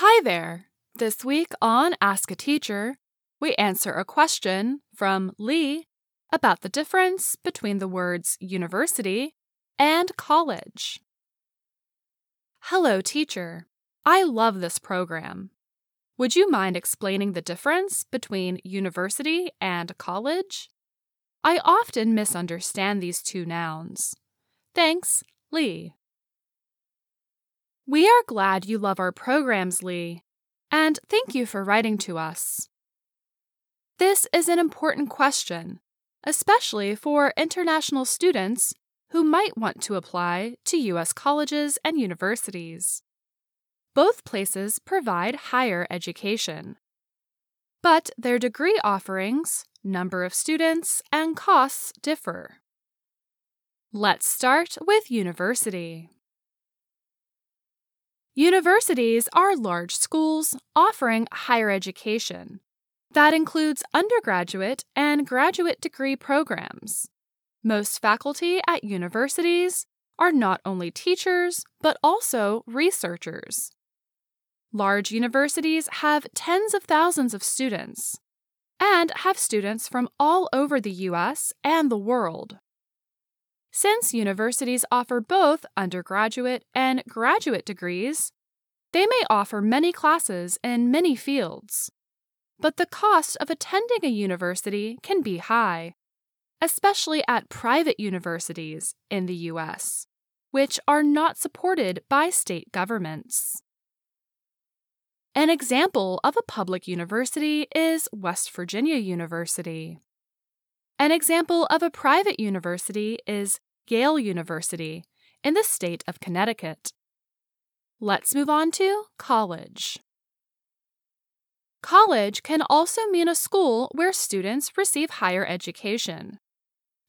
Hi there! This week on Ask a Teacher, we answer a question from Lee about the difference between the words university and college. Hello, teacher. I love this program. Would you mind explaining the difference between university and college? I often misunderstand these two nouns. Thanks, Lee. We are glad you love our programs, Lee, and thank you for writing to us. This is an important question, especially for international students who might want to apply to U.S. colleges and universities. Both places provide higher education. But their degree offerings, number of students, and costs differ. Let's start with university. Universities are large schools offering higher education. That includes undergraduate and graduate degree programs. Most faculty at universities are not only teachers, but also researchers. Large universities have tens of thousands of students and have students from all over the U.S. and the world. Since universities offer both undergraduate and graduate degrees, they may offer many classes in many fields. But the cost of attending a university can be high, especially at private universities in the U.S., which are not supported by state governments. An example of a public university is West Virginia University. An example of a private university is Yale University in the state of Connecticut. Let's move on to college. College can also mean a school where students receive higher education.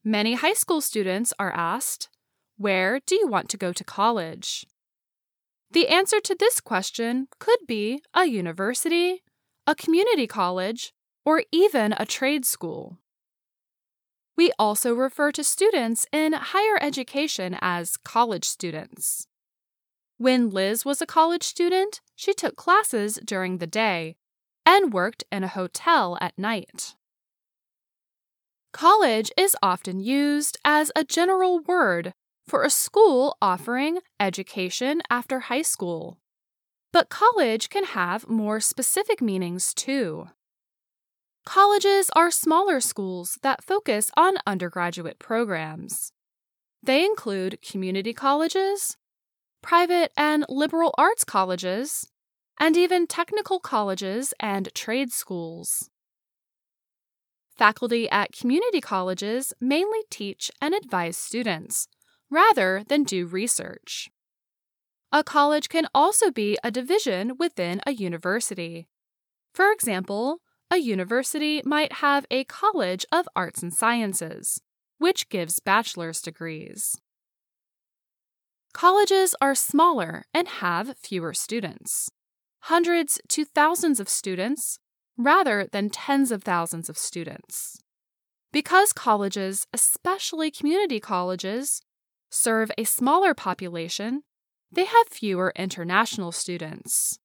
Many high school students are asked, Where do you want to go to college? The answer to this question could be a university, a community college, or even a trade school. We also refer to students in higher education as college students. When Liz was a college student, she took classes during the day and worked in a hotel at night. College is often used as a general word for a school offering education after high school. But college can have more specific meanings too. Colleges are smaller schools that focus on undergraduate programs. They include community colleges, private and liberal arts colleges, and even technical colleges and trade schools. Faculty at community colleges mainly teach and advise students, rather than do research. A college can also be a division within a university. For example, a university might have a College of Arts and Sciences, which gives bachelor's degrees. Colleges are smaller and have fewer students, hundreds to thousands of students, rather than tens of thousands of students. Because colleges, especially community colleges, serve a smaller population, they have fewer international students.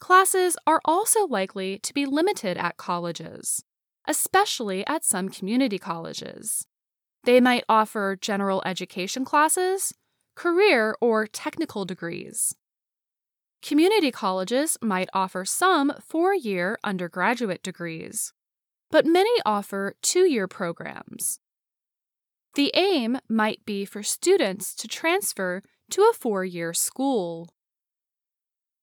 Classes are also likely to be limited at colleges, especially at some community colleges. They might offer general education classes, career or technical degrees. Community colleges might offer some four year undergraduate degrees, but many offer two year programs. The aim might be for students to transfer to a four year school.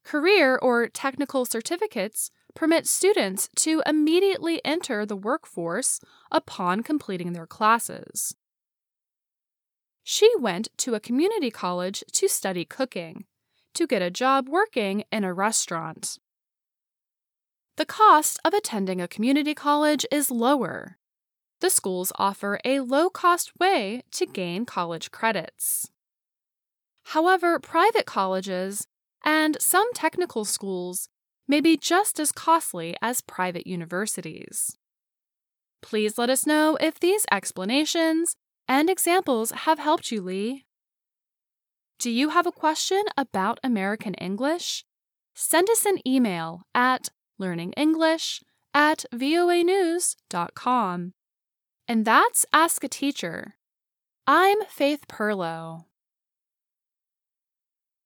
Career or technical certificates permit students to immediately enter the workforce upon completing their classes. She went to a community college to study cooking, to get a job working in a restaurant. The cost of attending a community college is lower the schools offer a low cost way to gain college credits. However, private colleges and some technical schools may be just as costly as private universities. Please let us know if these explanations and examples have helped you, Lee. Do you have a question about American English? send us an email at learningenglish at voanews.com. And that's Ask a Teacher. I'm Faith Pirlo.